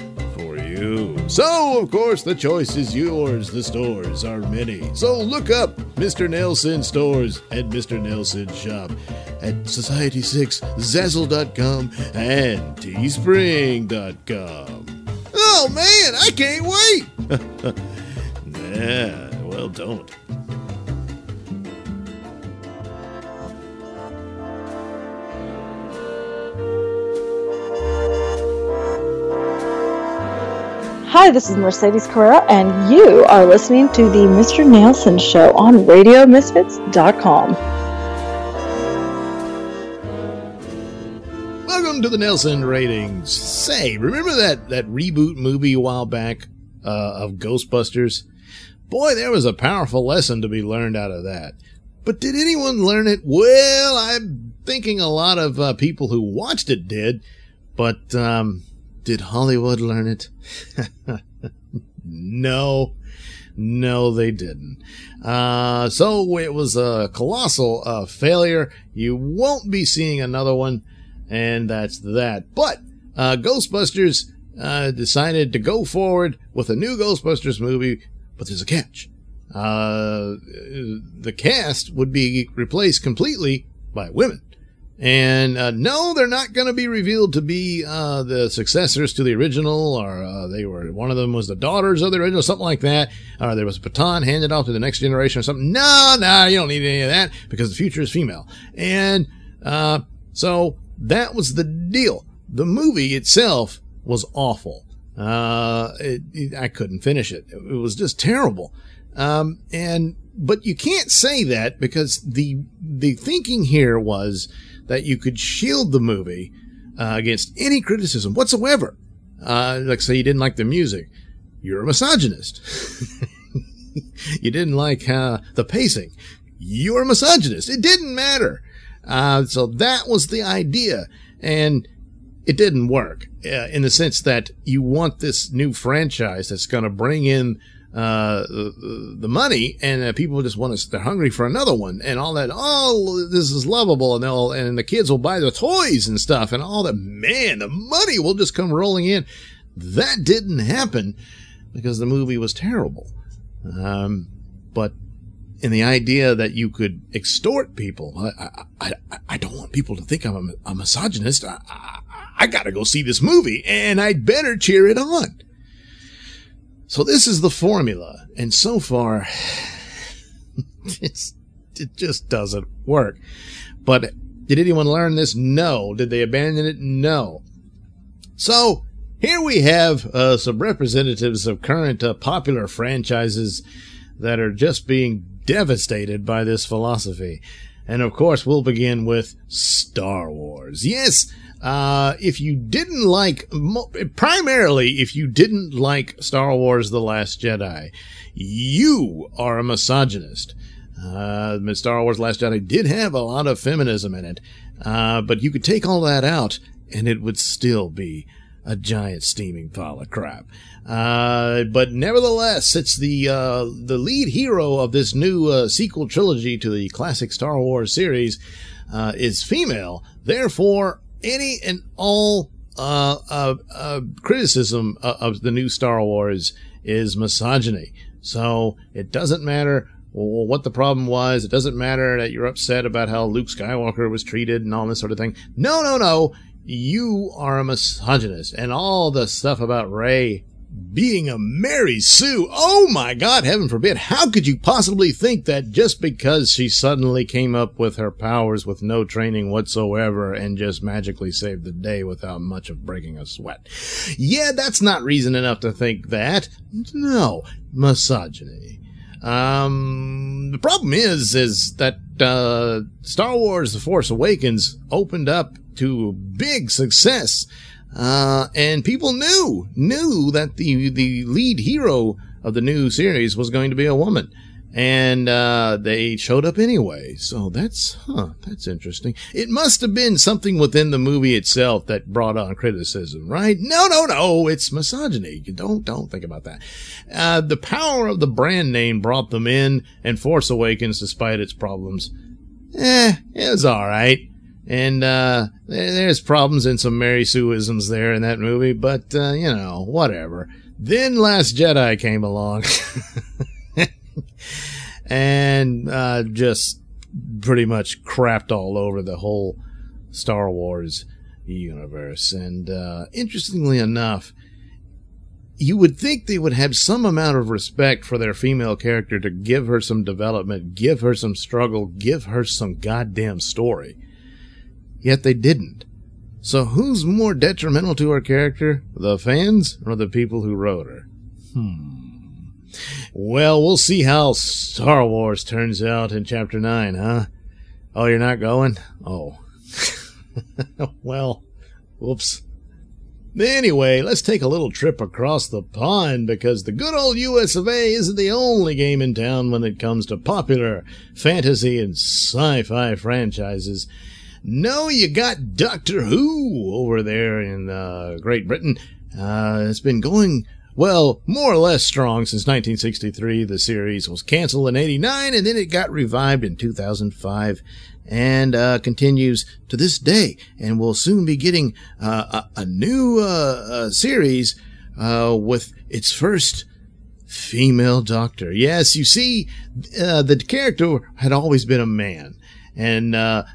you. So, of course, the choice is yours. The stores are many. So look up Mr. Nailsin Stores and Mr. Nailsin Shop at Society6, Zazzle.com, and Teespring.com. Oh man, I can't wait! yeah, well, don't. Hi, this is Mercedes Carrera, and you are listening to the Mr. Nailsin Show on RadioMisfits.com. Welcome to the Nailsin ratings. Say, remember that that reboot movie a while back uh, of Ghostbusters? Boy, there was a powerful lesson to be learned out of that. But did anyone learn it? Well, I'm thinking a lot of uh, people who watched it did, but um, did Hollywood learn it? no. No, they didn't. Uh, so it was a colossal uh, failure. You won't be seeing another one, and that's that. But uh, Ghostbusters uh, decided to go forward with a new Ghostbusters movie, but there's a catch. Uh, the cast would be replaced completely by women. And uh, no, they're not going to be revealed to be uh, the successors to the original, or uh, they were one of them was the daughters of the original, something like that. Or there was a baton handed off to the next generation or something. No, no, you don't need any of that because the future is female. And uh, so that was the deal. The movie itself was awful. Uh, it, it, I couldn't finish it. It was just terrible. Um, and but you can't say that because the the thinking here was that you could shield the movie uh, against any criticism whatsoever. Uh, like, say you didn't like the music, you're a misogynist. you didn't like uh, the pacing, you're a misogynist. It didn't matter. Uh, so that was the idea, and it didn't work uh, in the sense that you want this new franchise that's going to bring in uh, the, the money and uh, people just want to, they're hungry for another one and all that. Oh, this is lovable. And they'll, and the kids will buy the toys and stuff and all that. Man, the money will just come rolling in. That didn't happen because the movie was terrible. Um, but in the idea that you could extort people, I, I, I, I don't want people to think I'm a, a misogynist. I, I, I gotta go see this movie and I'd better cheer it on. So this is the formula, and so far, it just doesn't work. But did anyone learn this? No. Did they abandon it? No. So here we have uh, some representatives of current uh, popular franchises that are just being devastated by this philosophy. And of course, we'll begin with Star Wars. Yes, uh, if you didn't like, primarily if you didn't like Star Wars The Last Jedi, you are a misogynist. Uh, Star Wars Last Jedi did have a lot of feminism in it, uh, but you could take all that out and it would still be a giant steaming pile of crap. Uh, but nevertheless, it's the uh, the lead hero of this new uh, sequel trilogy to the classic Star Wars series uh, is female. Therefore, any and all uh, uh, uh, criticism of the new Star Wars is misogyny. So it doesn't matter what the problem was. It doesn't matter that you're upset about how Luke Skywalker was treated and all this sort of thing. No, no, no. You are a misogynist. And all the stuff about Rey being a Mary Sue. Oh my God, heaven forbid. How could you possibly think that just because she suddenly came up with her powers with no training whatsoever and just magically saved the day without much of breaking a sweat? Yeah, that's not reason enough to think that. No, misogyny. Um, the problem is, is that, uh, Star Wars The Force Awakens opened up to big success uh, and people knew, knew that the, the lead hero of the new series was going to be a woman. And, uh, they showed up anyway. So that's, huh, that's interesting. It must have been something within the movie itself that brought on criticism, right? No, no, no. It's misogyny. Don't, don't think about that. Uh, the power of the brand name brought them in and Force Awakens, despite its problems, eh, it was alright. And uh, there's problems and some Mary Sueisms there in that movie, but uh, you know, whatever. Then Last Jedi came along, and uh, just pretty much crapped all over the whole Star Wars universe. And uh, interestingly enough, you would think they would have some amount of respect for their female character to give her some development, give her some struggle, give her some goddamn story Yet they didn't. So who's more detrimental to her character? The fans or the people who wrote her? Hmm. Well, we'll see how Star Wars turns out in Chapter 9, huh? Oh, you're not going? Oh. well, whoops. Anyway, let's take a little trip across the pond because the good old US of A isn't the only game in town when it comes to popular fantasy and sci-fi franchises. No, you got Doctor Who over there in uh, Great Britain. Uh, it's been going well, more or less strong since 1963. The series was canceled in 89 and then it got revived in 2005 and uh, continues to this day. And we'll soon be getting uh, a, a, new uh, uh series uh, with its first female doctor. Yes, you see, uh, the character had always been a man. And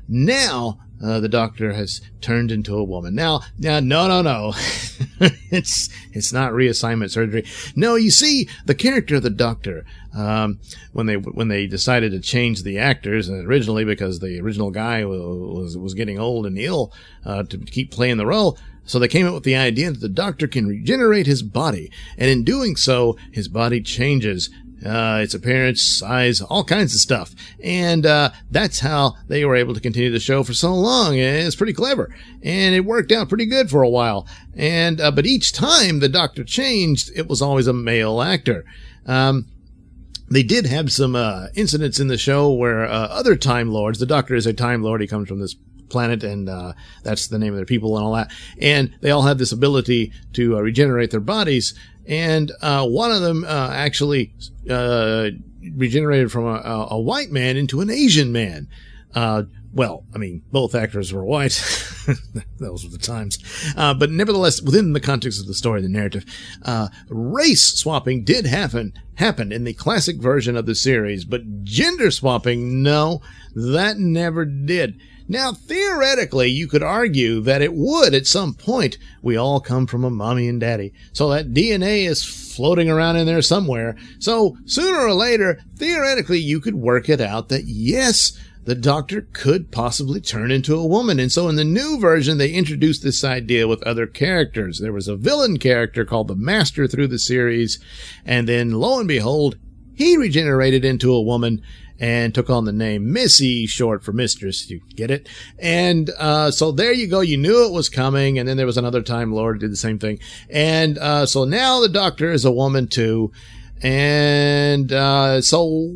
now uh, the doctor has turned into a woman. Now, now, no, no, no. it's, it's not reassignment surgery. No, you see, the character of the doctor, um, when they, when they decided to change the actors originally because the original guy was, was getting old and ill, uh, to keep playing the role. So they came up with the idea that the doctor can regenerate his body. And in doing so, his body changes uh, its appearance, size, all kinds of stuff. And uh, that's how they were able to continue the show for so long. It's pretty clever, and it worked out pretty good for a while. And uh, but each time the Doctor changed, it was always a male actor. Um, they did have some uh, incidents in the show where uh, other Time Lords, the Doctor is a Time Lord, he comes from this planet, and uh, that's the name of their people and all that. And they all have this ability to uh, regenerate their bodies and uh, one of them uh, actually uh, regenerated from a, a, white man into an Asian man. Uh, well, I mean, both actors were white. Those were the times. But nevertheless, within the context of the story, the narrative, race swapping did happen, happen in the classic version of the series, but gender swapping, no, that never did. Now, theoretically, you could argue that it would at some point. We all come from a mommy and daddy. So that DNA is floating around in there somewhere. So sooner or later, theoretically, you could work it out that yes, the doctor could possibly turn into a woman. And so in the new version, they introduced this idea with other characters. There was a villain character called the Master through the series. And then lo and behold, he regenerated into a woman and took on the name Missy, short for mistress. You get it? And uh, so there you go. You knew it was coming. And then there was another time Lord did the same thing. And uh, so now the Doctor is a woman too. And uh, so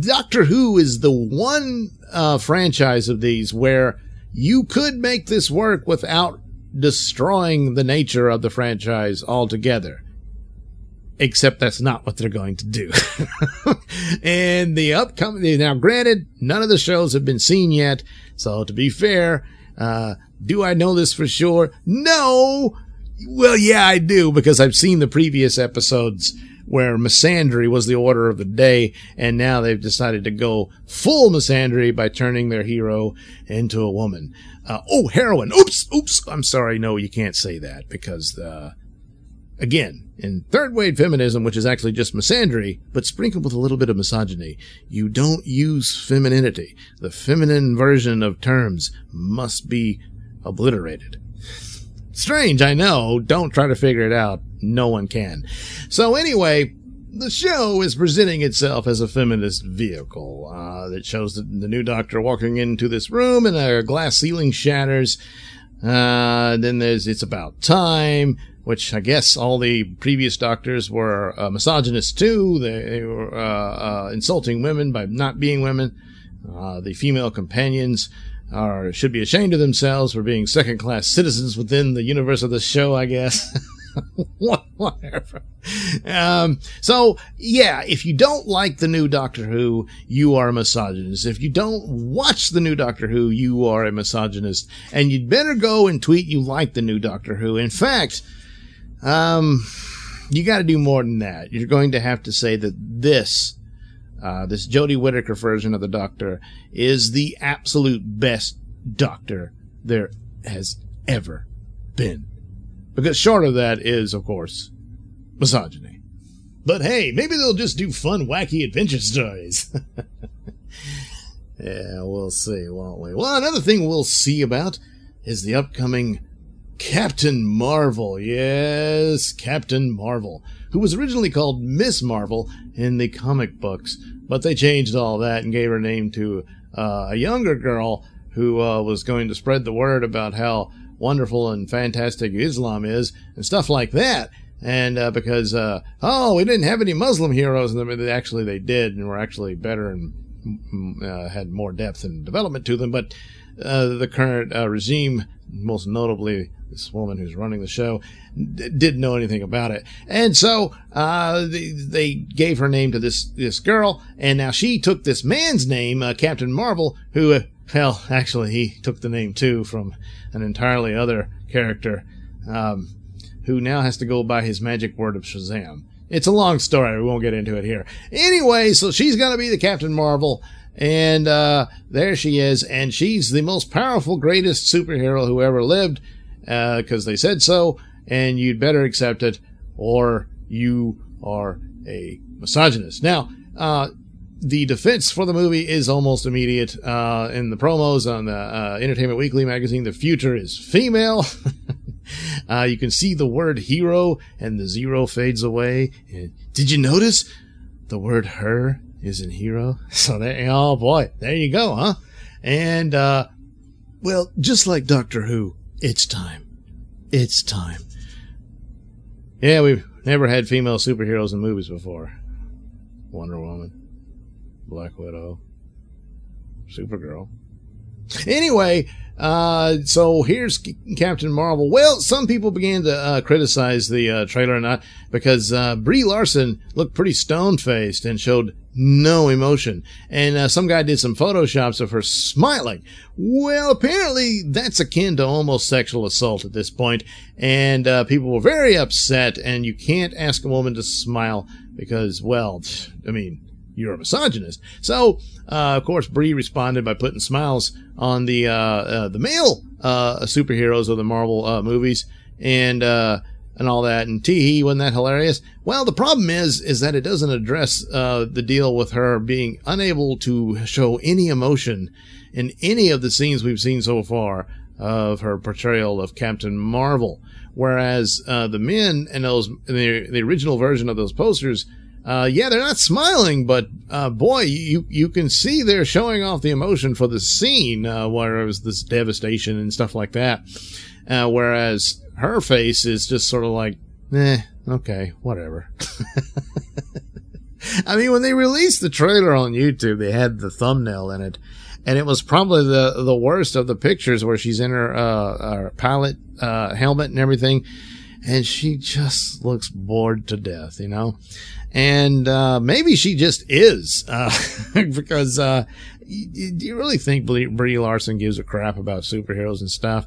Doctor Who is the one uh, franchise of these where you could make this work without destroying the nature of the franchise altogether except that's not what they're going to do. and the upcoming, now granted, none of the shows have been seen yet. So to be fair, uh, do I know this for sure? No. Well, yeah, I do because I've seen the previous episodes where misandry was the order of the day, and now they've decided to go full misandry by turning their hero into a woman. Uh, oh, heroine. Oops, oops. I'm sorry. No, you can't say that because, uh, again, in third wave feminism, which is actually just misandry, but sprinkled with a little bit of misogyny, you don't use femininity. The feminine version of terms must be obliterated. Strange, I know. Don't try to figure it out. No one can. So anyway, the show is presenting itself as a feminist vehicle uh, that shows the, the, new doctor walking into this room and a glass ceiling shatters. Uh, then there's it's about time which I guess all the previous doctors were uh, misogynists too. They, they were uh, uh, insulting women by not being women. Uh, the female companions are should be ashamed of themselves for being second class citizens within the universe of the show. I guess. Whatever. Um, so yeah, if you don't like the new Doctor Who, you are a misogynist. If you don't watch the new Doctor Who, you are a misogynist. And you'd better go and tweet you like the new Doctor Who. In fact, um, you got to do more than that. You're going to have to say that this, uh, this Jodie Whittaker version of the Doctor is the absolute best Doctor there has ever been. Because short of that is, of course, misogyny. But hey, maybe they'll just do fun, wacky adventure stories. yeah, we'll see, won't we? Well, another thing we'll see about is the upcoming Captain Marvel. Yes, Captain Marvel, who was originally called Miss Marvel in the comic books, but they changed all that and gave her name to uh, a younger girl who uh, was going to spread the word about how wonderful and fantastic Islam is and stuff like that. And uh, because uh, oh, we didn't have any Muslim heroes, actually they did, and were actually better and mm, uh, had more depth and development to them. But uh, the current regime, most notably this woman who's running the show, d- didn't know anything about it, and so uh, they, they, gave her name to this this girl, and now she took this man's name, Captain Marvel, who. well, actually, he took the name too from an entirely other character. Um, who now has to go by his magic word of Shazam. It's a long story. We won't get into it here. Anyway, so she's going to be the Captain Marvel. And uh, there she is. And she's the most powerful, greatest superhero who ever lived because uh, they said so. And you'd better accept it or you are a misogynist. Now, uh, the defense for the movie is almost immediate. Uh, in the promos on the uh, Entertainment Weekly magazine, the future is female. Uh, you can see the word hero and the zero fades away. And did you notice the word her is in hero? So there, oh boy, there you go, huh? And, uh, well, just like Doctor Who, it's time. It's time. Yeah, we've never had female superheroes in movies before. Wonder Woman, Black Widow, Supergirl. Anyway, uh, so here's Captain Marvel. Well, some people began to uh, criticize the uh, trailer not because uh, Brie Larson looked pretty stone faced and showed no emotion, and uh, some guy did some photoshops of her smiling. Well, apparently that's akin to almost sexual assault at this point, and uh, people were very upset. And you can't ask a woman to smile because, well, I mean, you're a misogynist. So, uh, of course, Brie responded by putting smiles on the uh, uh, the male uh, superheroes of the Marvel movies and uh, and all that. And tee wasn't that hilarious? Well, the problem is is that it doesn't address the deal with her being unable to show any emotion in any of the scenes we've seen so far of her portrayal of Captain Marvel. Whereas the men in those in the, the original version of those posters uh, yeah, they're not smiling, but uh, boy, you you can see they're showing off the emotion for the scene, uh, where it was this devastation and stuff like that. Uh, whereas her face is just sort of like, eh, okay, whatever. I mean, when they released the trailer on YouTube, they had the thumbnail in it, and it was probably the the worst of the pictures where she's in her uh, her pilot uh, helmet and everything, and she just looks bored to death, you know and uh, maybe she just is uh, because uh, do you really think Brie Larson gives a crap about superheroes and stuff?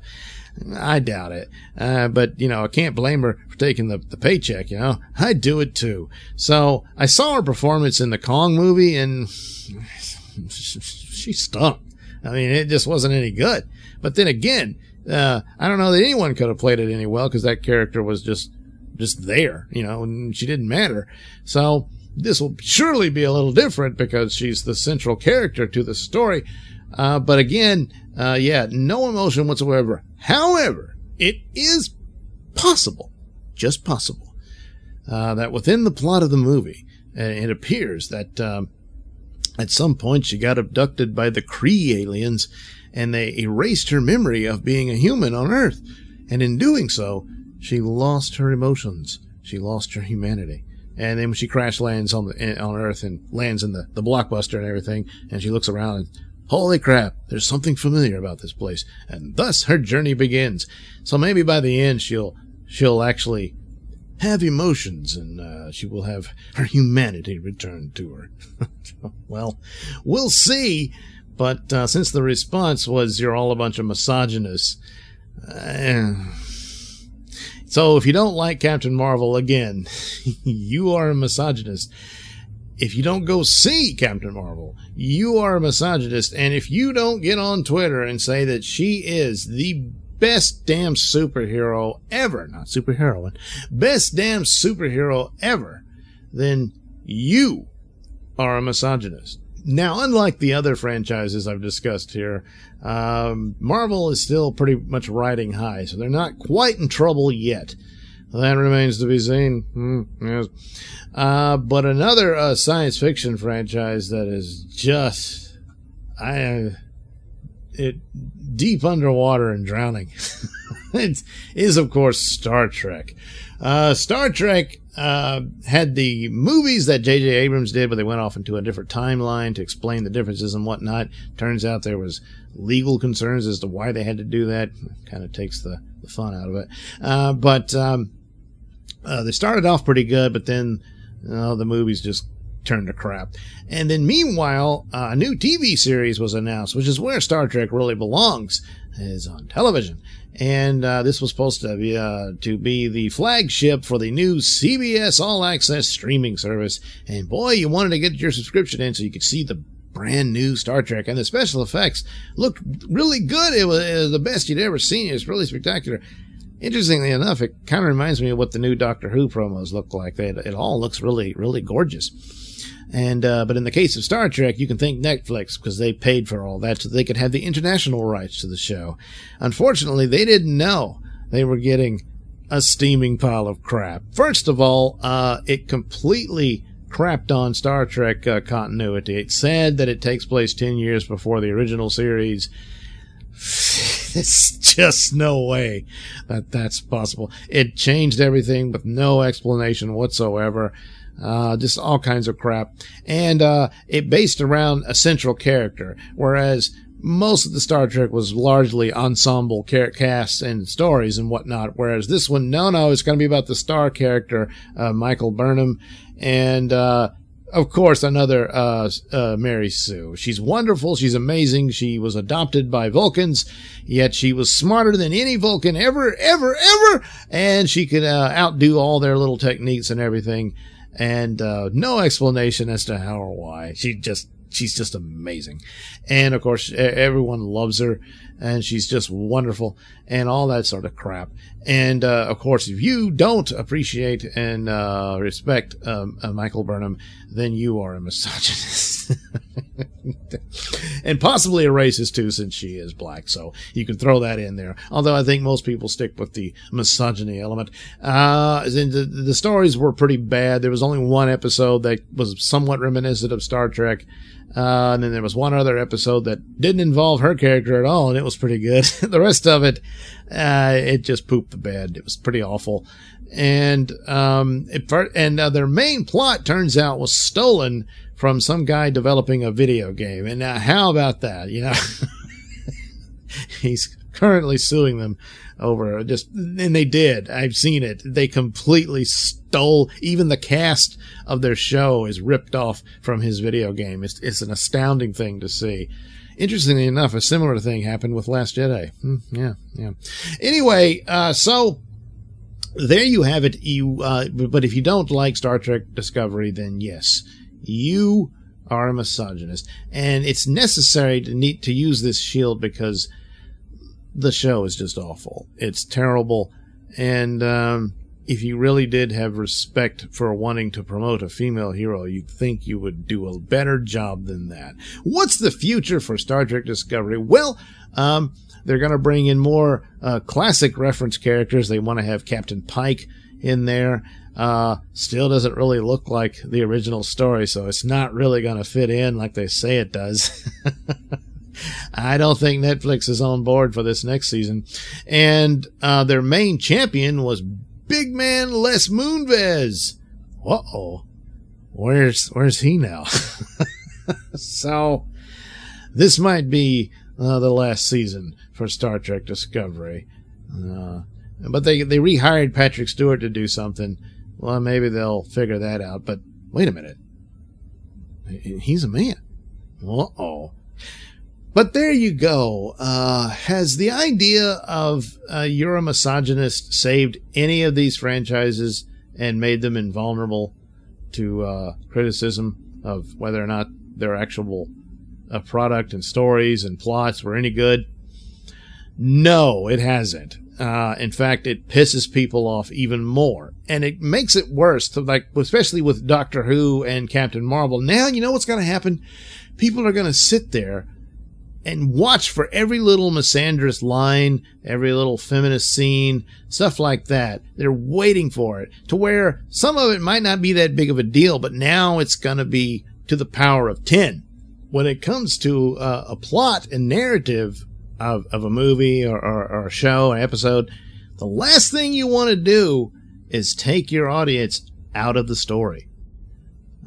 I doubt it. Uh, but, you know, I can't blame her for taking the, the paycheck, you know. I'd do it too. So I saw her performance in the Kong movie and she stunk. I mean, it just wasn't any good. But then again, uh, I don't know that anyone could have played it any well because that character was just just there, you know, and she didn't matter. So this will surely be a little different because she's the central character to the story. Uh, but again, uh, yeah, no emotion whatsoever. However, it is possible, just possible, uh, that within the plot of the movie, uh, it appears that um, at some point she got abducted by the Kree aliens and they erased her memory of being a human on Earth. And in doing so, she lost her emotions. She lost her humanity. And then when she crash lands on the on Earth and lands in the, the blockbuster and everything, and she looks around and holy crap, there's something familiar about this place. And thus her journey begins. So maybe by the end she'll she'll actually have emotions and uh, she will have her humanity returned to her. well, we'll see. But uh, since the response was you're all a bunch of misogynists, uh, so if you don't like Captain Marvel, again, you are a misogynist. If you don't go see Captain Marvel, you are a misogynist. And if you don't get on Twitter and say that she is the best damn superhero ever, not superheroine, best damn superhero ever, then you are a misogynist. Now, unlike the other franchises I've discussed here, um, Marvel is still pretty much riding high, so they're not quite in trouble yet. That remains to be seen. Hmm, yes. Uh, but another uh, science fiction franchise that is just, I, it deep underwater and drowning. it is, of course, Star Trek. Uh, Star Trek uh, had the movies that J.J. Abrams did, but they went off into a different timeline to explain the differences and whatnot. Turns out there was legal concerns as to why they had to do that. Kind of takes the, the fun out of it. Uh, but um, uh, they started off pretty good, but then the movies just turned to crap. And then meanwhile, uh, a new TV series was announced, which is where Star Trek really belongs, is on television. And uh, this was supposed to be uh, to be the flagship for the new CBS All Access streaming service. And boy, you wanted to get your subscription in so you could see the brand new Star Trek, and the special effects looked really good. It was, it was the best you'd ever seen. It was really spectacular. Interestingly enough, it kind of reminds me of what the new Doctor Who promos look like. They, it all looks really, really gorgeous. And uh, but in the case of Star Trek, you can thank Netflix because they paid for all that so they could have the international rights to the show. Unfortunately, they didn't know they were getting a steaming pile of crap. First of all, uh, it completely crapped on Star Trek uh, continuity. It said that it takes place 10 years before the original series. There's just no way that that's possible. It changed everything with no explanation whatsoever. Uh, just all kinds of crap. And, uh, it based around a central character, whereas most of the Star Trek was largely ensemble casts and stories and whatnot. Whereas this one, no, no, it's going to be about the star character, uh, Michael Burnham. And, uh, of course, another uh, uh, Mary Sue. She's wonderful. She's amazing. She was adopted by Vulcans, yet she was smarter than any Vulcan ever, ever, ever, and she could uh, outdo all their little techniques and everything. And uh, no explanation as to how or why. She just she's just amazing. And of course, everyone loves her and she's just wonderful and all that sort of crap. And, uh, of course, if you don't appreciate and, uh, respect, um, uh, Michael Burnham, then you are a misogynist. and possibly a racist too, since she is black. So you can throw that in there. Although I think most people stick with the misogyny element. Uh, the, the stories were pretty bad. There was only one episode that was somewhat reminiscent of Star Trek. Uh, and then there was one other episode that didn't involve her character at all, and it was pretty good. the rest of it, uh, it just pooped the bed. It was pretty awful. And, um, it, and uh, their main plot turns out was stolen from some guy developing a video game. And now, how about that? You know, he's currently suing them over just, and they did. I've seen it. They completely stole, even the cast of their show is ripped off from his video game. It's, it's an astounding thing to see. Interestingly enough, a similar thing happened with Last Jedi. Hmm, yeah, yeah. Anyway, uh, so there you have it. You, uh, but if you don't like Star Trek Discovery, then yes, you are a misogynist, and it's necessary to need to use this shield because the show is just awful. It's terrible. And um, if you really did have respect for wanting to promote a female hero, you'd think you would do a better job than that. What's the future for Star Trek Discovery? Well, um, they're going to bring in more uh, classic reference characters. They want to have Captain Pike in there. Uh, still doesn't really look like the original story, so it's not really going to fit in like they say it does. I don't think Netflix is on board for this next season. And uh, their main champion was Big Man Les Moonves. Uh oh. Where's where's he now? so this might be uh, the last season for Star Trek Discovery. Uh, but they they rehired Patrick Stewart to do something. Well, maybe they'll figure that out. But wait a minute. He's a man. Uh oh. But there you go. Uh, has the idea of uh, you're a misogynist saved any of these franchises and made them invulnerable to uh, criticism of whether or not their actual uh, product and stories and plots were any good? No, it hasn't. Uh, in fact, it pisses people off even more, and it makes it worse. So like, especially with Doctor Who and Captain Marvel. Now, you know what's going to happen? People are going to sit there and watch for every little misandrous line, every little feminist scene, stuff like that. They're waiting for it to where some of it might not be that big of a deal, but now it's going to be to the power of 10. When it comes to uh, a plot and narrative of, of a movie or, or, or a show, an episode, the last thing you want to do is take your audience out of the story.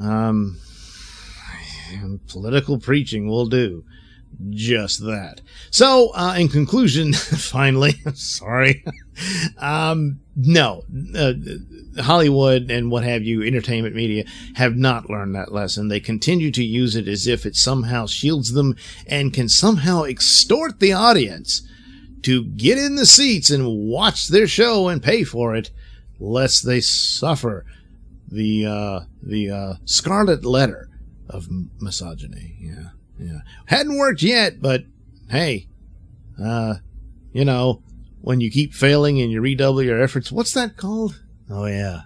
Um, political preaching will do just that. So, uh, in conclusion, finally, sorry, um, no, uh, Hollywood and what have you, entertainment media have not learned that lesson. They continue to use it as if it somehow shields them and can somehow extort the audience to get in the seats and watch their show and pay for it, lest they suffer the uh, the uh, scarlet letter of misogyny. Yeah. Yeah. Hadn't worked yet, but hey, uh, you know, when you keep failing and you redouble your efforts, what's that called? Oh, yeah.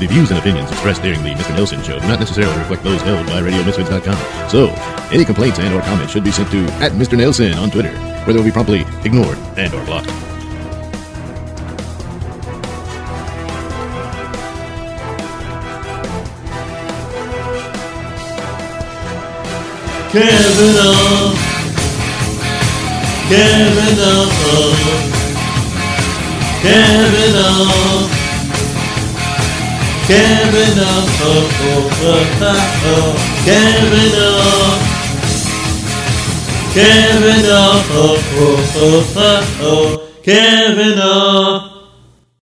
The views and opinions expressed during the Mr. Nailsin show do not necessarily reflect those held by RadioMisfits.com. So, any complaints and or comments should be sent to at Mr. Nailsin on Twitter, where they will be promptly ignored and or blocked. Kevin O. Kevin O. Kevin O. Kevin O. Kevin O. Kevin O. Kevin O.